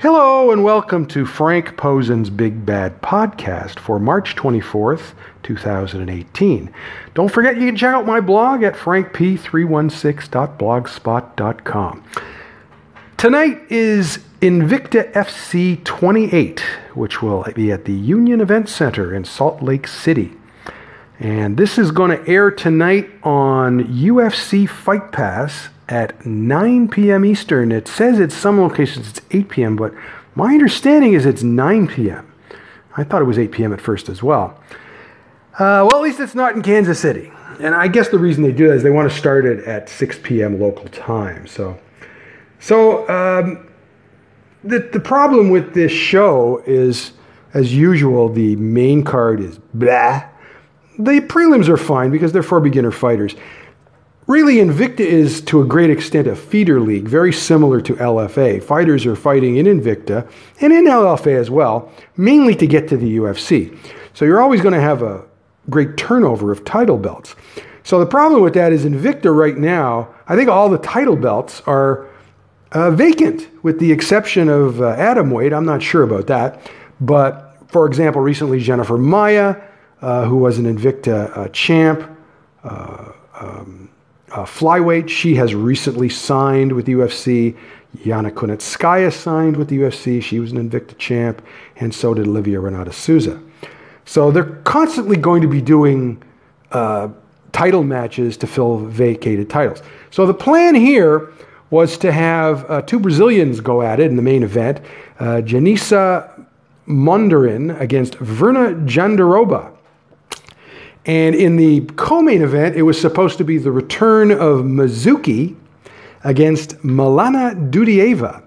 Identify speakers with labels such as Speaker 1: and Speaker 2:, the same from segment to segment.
Speaker 1: Hello and welcome to Frank Posen's Big Bad Podcast for March 24th, 2018. Don't forget you can check out my blog at frankp316.blogspot.com. Tonight is Invicta FC 28, which will be at the Union Event Center in Salt Lake City. And this is going to air tonight on UFC Fight Pass at 9 p.m. Eastern. It says at some locations it's 8 p.m., but my understanding is it's 9 p.m. I thought it was 8 p.m. at first as well. Uh, well, at least it's not in Kansas City. And I guess the reason they do that is they want to start it at 6 p.m. local time. So, so um, the, the problem with this show is, as usual, the main card is blah the prelims are fine because they're for beginner fighters. Really, Invicta is to a great extent a feeder league, very similar to LFA. Fighters are fighting in Invicta and in LFA as well, mainly to get to the UFC. So you're always going to have a great turnover of title belts. So the problem with that is Invicta right now, I think all the title belts are uh, vacant, with the exception of uh, atomweight. I'm not sure about that. But for example, recently Jennifer Maia, uh, who was an Invicta uh, champ, uh, flyweight. She has recently signed with UFC. Yana Kunitskaya signed with the UFC. She was an Invicta champ, and so did Olivia Renata Souza. So they're constantly going to be doing uh, title matches to fill vacated titles. So the plan here was to have uh, two Brazilians go at it in the main event uh, Janissa Mondarin against Virna Jandiroba. And in the co main event, it was supposed to be the return of Mizuki against Milana Dudieva.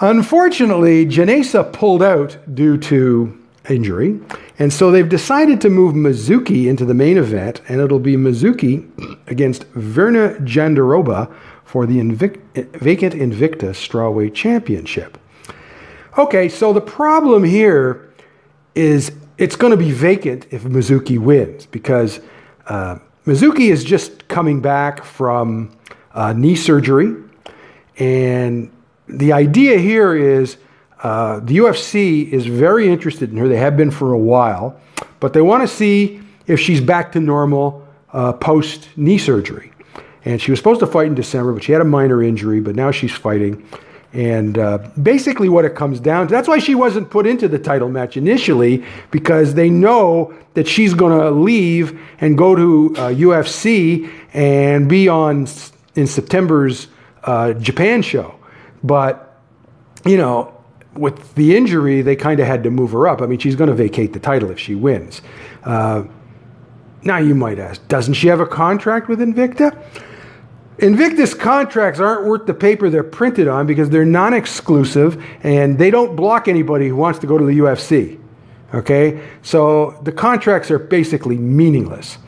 Speaker 1: Unfortunately, Janessa pulled out due to injury, and so they've decided to move Mizuki into the main event, and it'll be Mizuki against Virna Jandiroba for the Invic- vacant Invicta Strawweight Championship. Okay, so the problem here is it's going to be vacant if Mizuki wins because uh, Mizuki is just coming back from uh, knee surgery. And the idea here is uh, the UFC is very interested in her. They have been for a while, but they want to see if she's back to normal uh, post knee surgery. And she was supposed to fight in December, but she had a minor injury, but now she's fighting. And uh, basically, what it comes down to that's why she wasn't put into the title match initially, because they know that she's going to leave and go to uh, UFC and be on in September's uh, Japan show. But, you know, with the injury, they kind of had to move her up. I mean, she's going to vacate the title if she wins. Uh, now, you might ask, doesn't she have a contract with Invicta? Invicta's contracts aren't worth the paper they're printed on because they're non exclusive and they don't block anybody who wants to go to the UFC. Okay? So the contracts are basically meaningless.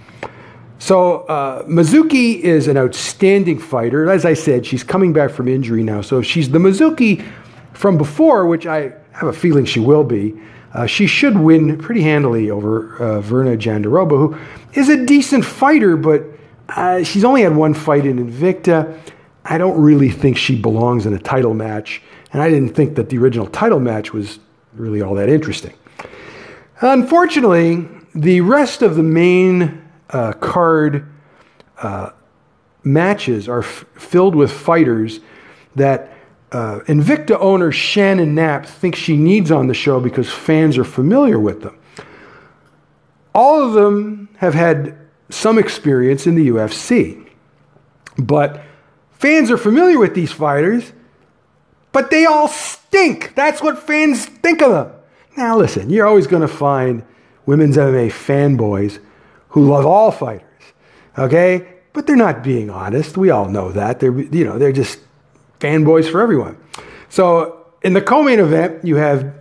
Speaker 1: So uh, Mizuki is an outstanding fighter. As I said, she's coming back from injury now. So if she's the Mizuki from before, which I have a feeling she will be, uh, she should win pretty handily over uh, Virna Jandiroba, who is a decent fighter, but uh, she's only had one fight in Invicta. I don't really think she belongs in a title match, and I didn't think that the original title match was really all that interesting. Unfortunately, the rest of the main uh, card uh, matches are f- filled with fighters that uh, Invicta owner Shannon Knapp thinks she needs on the show because fans are familiar with them. All of them have had some experience in the UFC. But fans are familiar with these fighters, but they all stink. That's what fans think of them. Now, listen, you're always going to find women's MMA fanboys who love all fighters, okay? But they're not being honest. We all know that. They're, you know, they're just fanboys for everyone. So in the co-main event, you have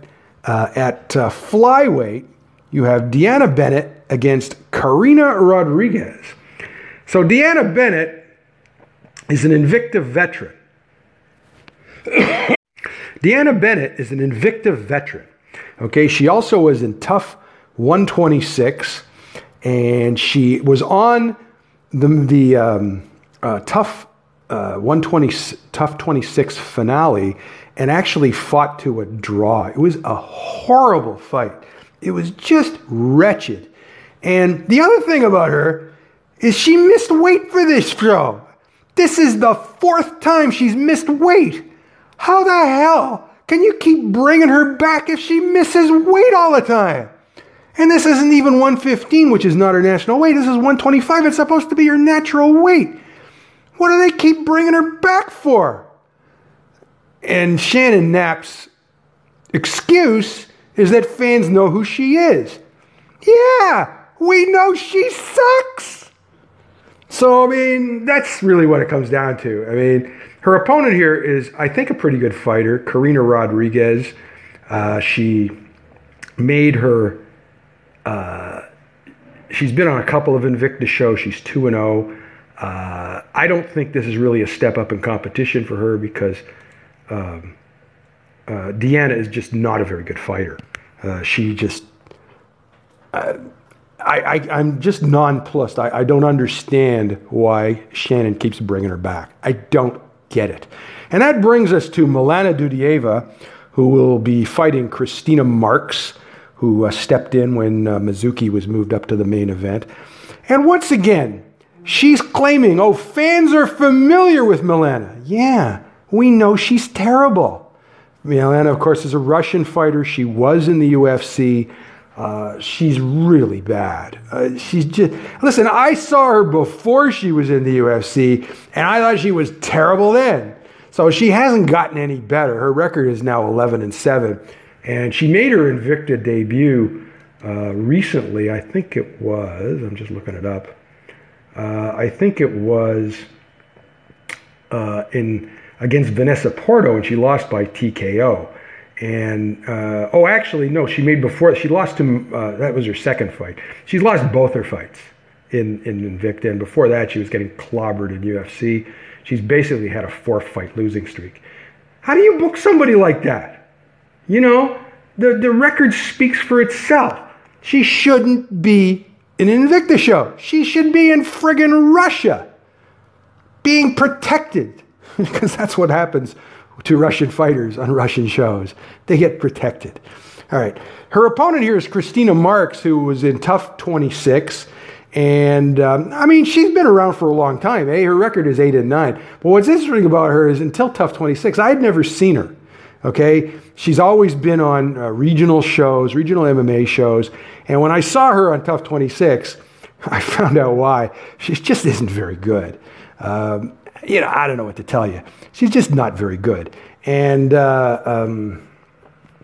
Speaker 1: uh, at uh, flyweight, you have Deanna Bennett against Karina Rodriguez. So Deanna Bennett is an Invicta veteran. Deanna Bennett is an Invicta veteran. Okay, she also was in TUF 126, and she was on the the um, uh, TUF uh, 120 TUF 26 finale and actually fought to a draw. It was a horrible fight. It was just wretched. And the other thing about her is she missed weight for this show. This is the fourth time she's missed weight. How the hell can you keep bringing her back if she misses weight all the time? And this isn't even 115, which is not her national weight. This is 125. It's supposed to be her natural weight. What do they keep bringing her back for? And Shannon Knapp's excuse is that fans know who she is. Yeah, we know she sucks. So, I mean, that's really what it comes down to. I mean, her opponent here is, I think, a pretty good fighter, Karina Rodriguez. Uh, she made her, uh, she's been on a couple of Invicta shows. She's 2 and 0. Uh, I don't think this is really a step up in competition for her because um, uh, Deanna is just not a very good fighter. Uh, she just, uh, I, am just nonplussed. I, I don't understand why Shannon keeps bringing her back. I don't get it. And that brings us to Milana Dudieva, who will be fighting Christina Marks, who uh, stepped in when uh, Mizuki was moved up to the main event. And once again, she's claiming, oh, fans are familiar with Milana. Yeah, we know she's terrible. Milana, of course, is a Russian fighter. She was in the UFC. Uh, she's really bad. Uh, she's just listen. I saw her before she was in the UFC, and I thought she was terrible then. So she hasn't gotten any better. Her record is now 11 and seven, and she made her Invicta debut uh, recently. I think it was. I'm just looking it up. Uh, I think it was uh, in against Vanessa Porto, and she lost by TKO. And uh, oh, actually, no, she made before she lost to uh, that was her second fight. She's lost both her fights in in Invicta, and before that, she was getting clobbered in UFC. She's basically had a four fight losing streak. How do you book somebody like that? You know, the the record speaks for itself. She shouldn't be in an Invicta show. She should be in friggin' Russia, being protected because that's what happens to Russian fighters on Russian shows. They get protected. All right. Her opponent here is Christina Marks, who was in TUF 26. And um, I mean, she's been around for a long time. Eh? Her record is 8 and 9. But what's interesting about her is until TUF 26, I had never seen her. Okay. She's always been on uh, regional shows, regional MMA shows. And when I saw her on TUF 26, I found out why. She just isn't very good. Um, you know, I don't know what to tell you. She's just not very good. And uh, um,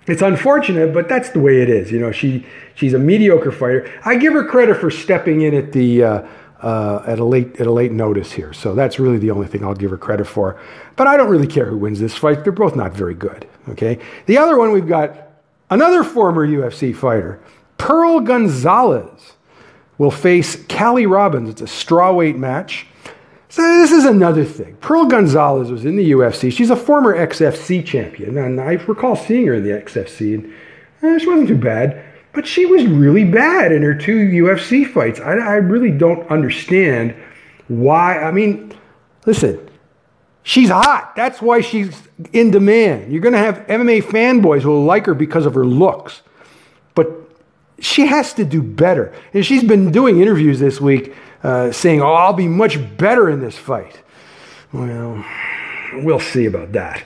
Speaker 1: it's unfortunate, but that's the way it is. You know, she she's a mediocre fighter. I give her credit for stepping in at the uh, uh, at a late at a late notice here. So that's really the only thing I'll give her credit for. But I don't really care who wins this fight. They're both not very good. Okay. The other one we've got another former UFC fighter, Pearl Gonzalez, will face Callie Robbins. It's a strawweight match. So this is another thing. Pearl Gonzalez was in the UFC. She's a former XFC champion, and I recall seeing her in the XFC, and eh, she wasn't too bad. But she was really bad in her two UFC fights. I, I really don't understand why. I mean, listen, she's hot. That's why she's in demand. You're going to have MMA fanboys who will like her because of her looks. But she has to do better. And she's been doing interviews this week uh, saying, Oh, I'll be much better in this fight. Well, we'll see about that.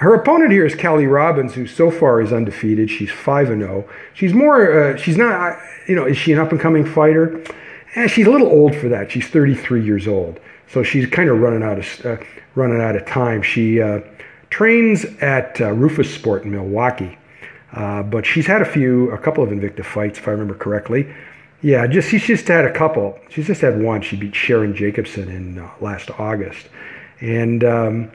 Speaker 1: Her opponent here is Callie Robbins, who so far is undefeated. She's 5 and 0. She's more, uh, she's not, you know, is she an up and coming fighter? Eh, she's a little old for that. She's 33 years old. So she's kind of running out of, uh, running out of time. She uh, trains at uh, Roufusport in Milwaukee. Uh, but she's had a few, a couple of Invicta fights, if I remember correctly. Yeah, just she's just had a couple. She's just had one. She beat Sharon Jacobson in uh, last August, and um,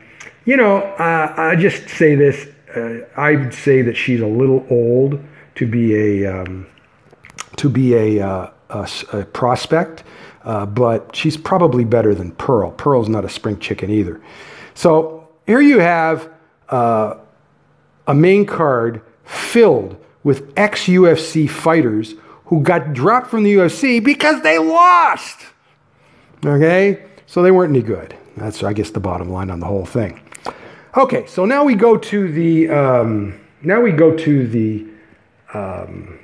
Speaker 1: you know, uh, I just say this. Uh, I would say that she's a little old to be a um, to be a, uh, a, a prospect, uh, but she's probably better than Pearl. Pearl's not a spring chicken either. So here you have a main card filled with ex UFC fighters who got dropped from the UFC because they lost. Okay? So they weren't any good. That's, I guess, the bottom line on the whole thing. Okay, so now we go to the um, now we go to the um,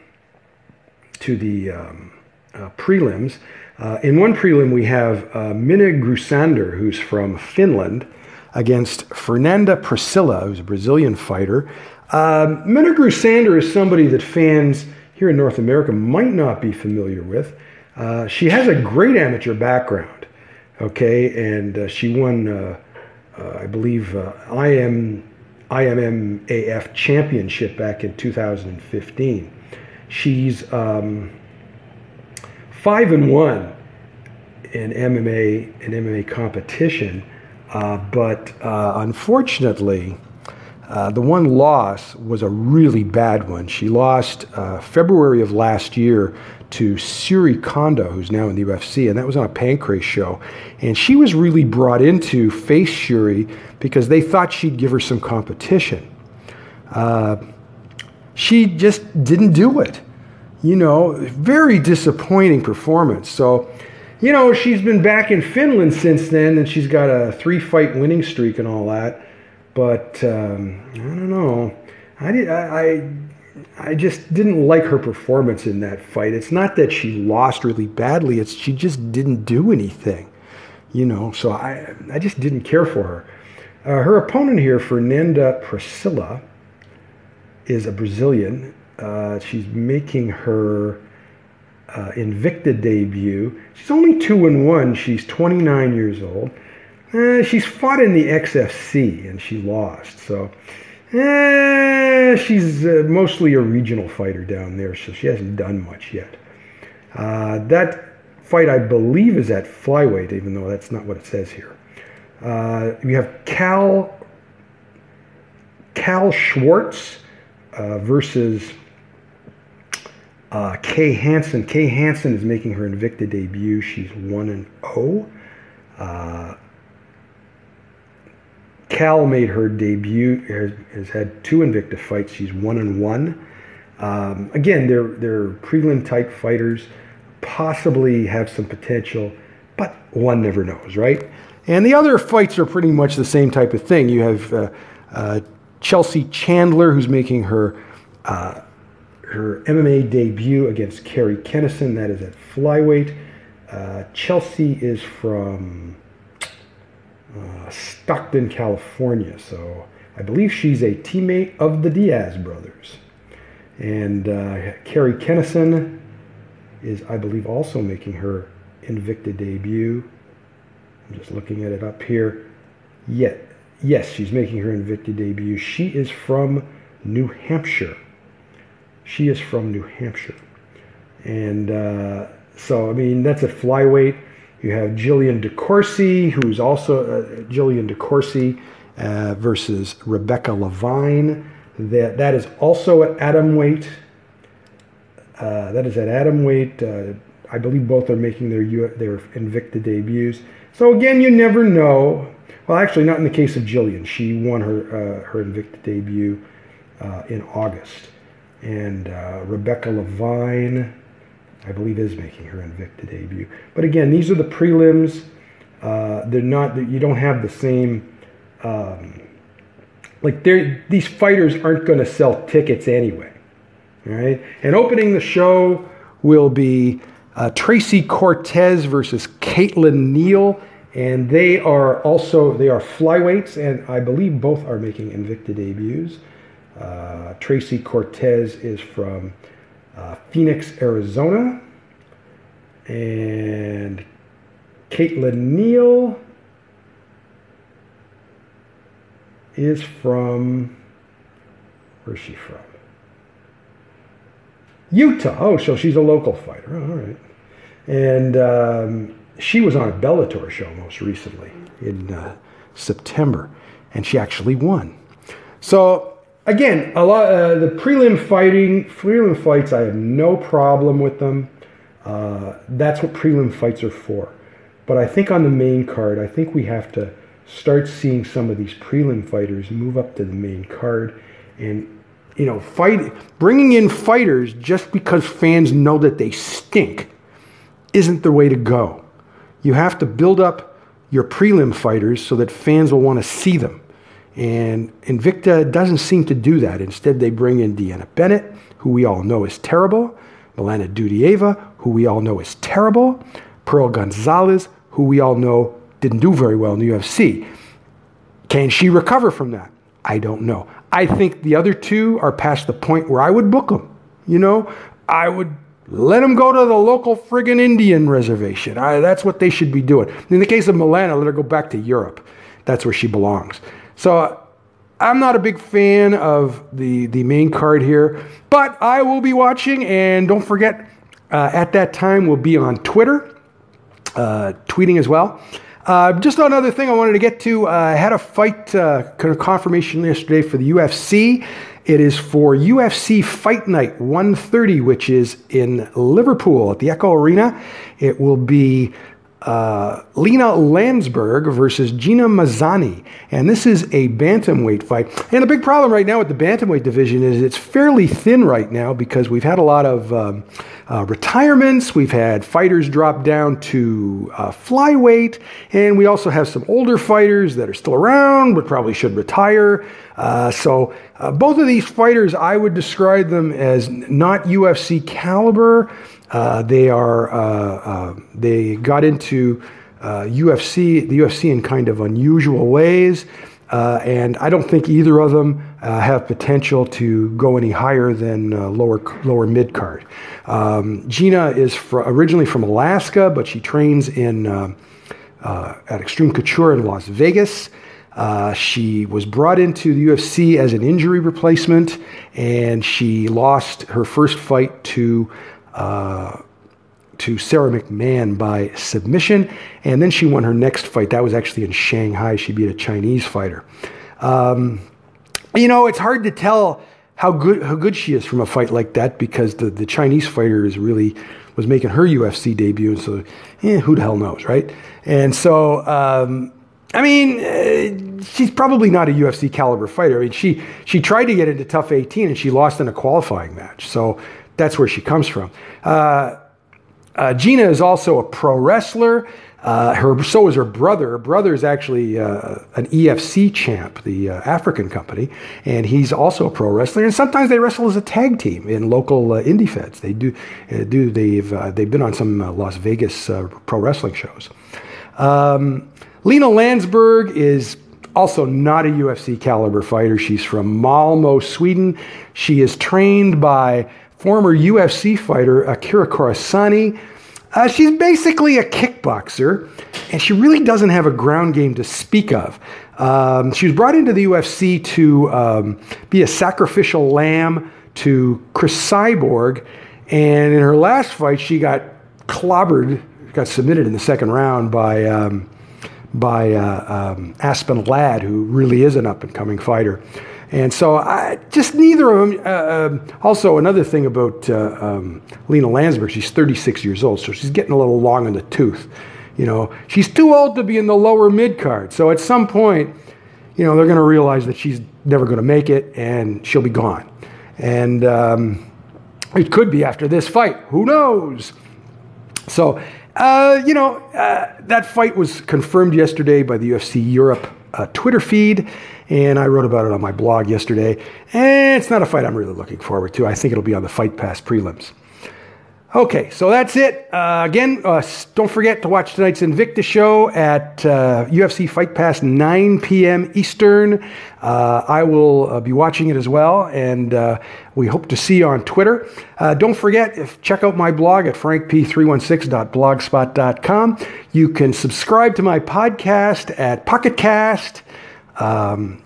Speaker 1: to the um, uh, prelims. Uh, in one prelim, we have uh, Minna Grusander, who's from Finland, against Fernanda Priscilla, who's a Brazilian fighter. Um, Grusander is somebody that fans here in North America might not be familiar with. Uh, she has a great amateur background, okay, and uh, she won, uh, uh I believe, uh, IM, IMMAF championship back in 2015. She's um, five and one in MMA in MMA competition, uh, but unfortunately. Uh, the one loss was a really bad one. She lost uh, February of last year to Syuri Kondo, who's now in the UFC, and that was on a Pancrase show. And she was really brought into face Syuri because they thought she'd give her some competition. Uh, she just didn't do it. You know, very disappointing performance. So, you know, she's been back in Finland since then, and she's got a three fight winning streak and all that. But um, I don't know. I did. I, I I just didn't like her performance in that fight. It's not that she lost really badly, it's she just didn't do anything. You know, so I I just didn't care for her. Uh, her opponent here, Fernanda Priscilla, is a Brazilian. Uh, she's making her uh, Invicta debut. She's only two and one. She's 29 years old. Uh, she's fought in the XFC and she lost. So Eh, she's uh, mostly a regional fighter down there, so she hasn't done much yet. Uh, that fight, I believe, is at flyweight, even though that's not what it says here. Uh, we have Kal Kal Schwartz uh, versus uh, Kay Hansen. Kay Hansen is making her Invicta debut. She's one and zero. Kal made her debut, has, has had two Invicta fights. She's one and one. Um, again, they're, they're prelim type fighters, possibly have some potential, but one never knows, right? And the other fights are pretty much the same type of thing. You have uh, uh, Chelsea Chandler, who's making her uh, her MMA debut against Carrie Kennison. That is at flyweight. Uh, Chelsea is from uh, Stockton, California. So I believe she's a teammate of the Diaz brothers. And uh, Carrie Kennison is, I believe, also making her Invicta debut. I'm just looking at it up here. Yet, yes, she's making her Invicta debut. She is from New Hampshire. She is from New Hampshire. And uh, so, I mean, that's a flyweight. You have Jillian DeCourcy, who's also uh, Jillian DeCourcy uh, versus Rebecca Levine. That that is also at atom weight. Uh, that is at atom weight. Uh, I believe both are making their their Invicta debuts. So again, you never know. Well, actually, not in the case of Jillian. She won her uh, her Invicta debut uh, in August, and Rebecca Levine I believe is making her Invicta debut. But again, these are the prelims. Uh, they're not. You don't have the same. Um, like these fighters aren't going to sell tickets anyway, right? And opening the show will be uh, Tracy Cortez versus Caitlin Neal, and they are also they are flyweights, and I believe both are making Invicta debuts. Uh, Tracy Cortez is from uh, Phoenix, Arizona. And Caitlin Neal is from, where's she from? Utah. Oh, so she's a local fighter. Oh, all right. And um, she was on a Bellator show most recently in uh, September, and she actually won. So again, a lot uh, the prelim fighting, prelim fights, I have no problem with them. Uh, that's what prelim fights are for. But I think on the main card, I think we have to start seeing some of these prelim fighters move up to the main card, and you know, fight bringing in fighters just because fans know that they stink isn't the way to go. You have to build up your prelim fighters so that fans will want to see them. And Invicta doesn't seem to do that. Instead, they bring in Deanna Bennett, who we all know is terrible, Milana Dudieva, who we all know is terrible, Pearl Gonzalez, who we all know didn't do very well in the UFC. Can she recover from that? I don't know. I think the other two are past the point where I would book them. You know, I would let them go to the local friggin' Indian reservation. I, that's what they should be doing. In the case of Milana, let her go back to Europe. That's where she belongs. So I'm not a big fan of the, the main card here, but I will be watching. And don't forget, uh, at that time, we'll be on Twitter, uh, tweeting as well. Uh, just another thing I wanted to get to. Uh, I had a fight uh, confirmation yesterday for the UFC. It is for UFC Fight Night 130, which is in Liverpool at the Echo Arena. It will be uh, Lina Landsberg versus Gina Mazany. And this is a bantamweight fight. And the big problem right now with the bantamweight division is it's fairly thin right now because we've had a lot of um, uh, retirements, we've had fighters drop down to uh, flyweight, and we also have some older fighters that are still around but probably should retire. Uh, so uh, both of these fighters, I would describe them as not UFC caliber. Uh, they are uh, uh, they got into UFC the UFC in kind of unusual ways, and I don't think either of them have potential to go any higher than lower lower mid card. Um, Gina is fr- originally from Alaska, but she trains in at Extreme Couture in Las Vegas. Uh, she was brought into the UFC as an injury replacement, and she lost her first fight to uh, to Sara McMann by submission. And then she won her next fight. That was actually in Shanghai. She beat a Chinese fighter. Um, you know, it's hard to tell how good how good she is from a fight like that because the, the Chinese fighter is really was making her UFC debut. And so, eh, who the hell knows, right? And so, um, I mean, uh, she's probably not a UFC caliber fighter. I mean, she she tried to get into TUF 18 and she lost in a qualifying match. So that's where she comes from. Uh, uh, Gina is also a pro wrestler. Uh, her so is her brother. Her brother is actually uh, an EFC champ, the uh, African company, and he's also a pro wrestler. And sometimes they wrestle as a tag team in local uh, indie feds. They do uh, do they've they've been on some Las Vegas pro wrestling shows. Um, Lina Landsberg is also not a UFC caliber fighter. She's from Malmo, Sweden. She is trained by former UFC fighter Akira Corassani. Uh, she's basically a kickboxer, and she really doesn't have a ground game to speak of. Um, she was brought into the UFC to um, be a sacrificial lamb to Cris Cyborg, and in her last fight, she got clobbered, got submitted in the second round by um, by uh, um, Aspen Ladd, who really is an up and coming fighter. And so I, just neither of them. Uh, um, also, another thing about uh, um, Lina Landsberg, she's 36 years old, so she's getting a little long in the tooth. You know, she's too old to be in the lower mid card. So at some point, you know, they're going to realize that she's never going to make it and she'll be gone. And um, it could be after this fight. Who knows? So, uh, you know, uh, that fight was confirmed yesterday by the UFC Europe uh, Twitter feed and I wrote about it on my blog yesterday. And it's not a fight I'm really looking forward to. I think it'll be on the Fight Pass prelims. Okay, so that's it. Uh, again, uh, don't forget to watch tonight's Invicta show at uh, UFC Fight Pass 9 p.m. Eastern. Uh, I will uh, be watching it as well, and uh, we hope to see you on Twitter. don't forget, if, check out my blog at frankp316.blogspot.com. You can subscribe to my podcast at Pocketcast um,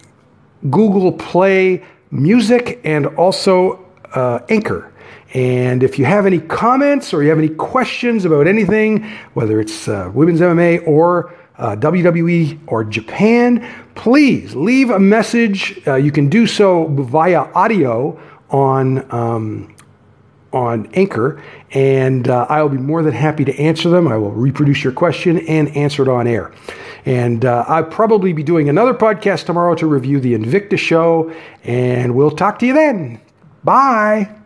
Speaker 1: Google Play Music, and also uh, Anchor. And if you have any comments or you have any questions about anything, whether it's uh, women's MMA or uh, WWE or Japan, please leave a message. Uh, you can do so via audio on um, on Anchor, and uh, I'll be more than happy to answer them. I will reproduce your question and answer it on air. And uh, I'll probably be doing another podcast tomorrow to review the Invicta show, and we'll talk to you then. Bye.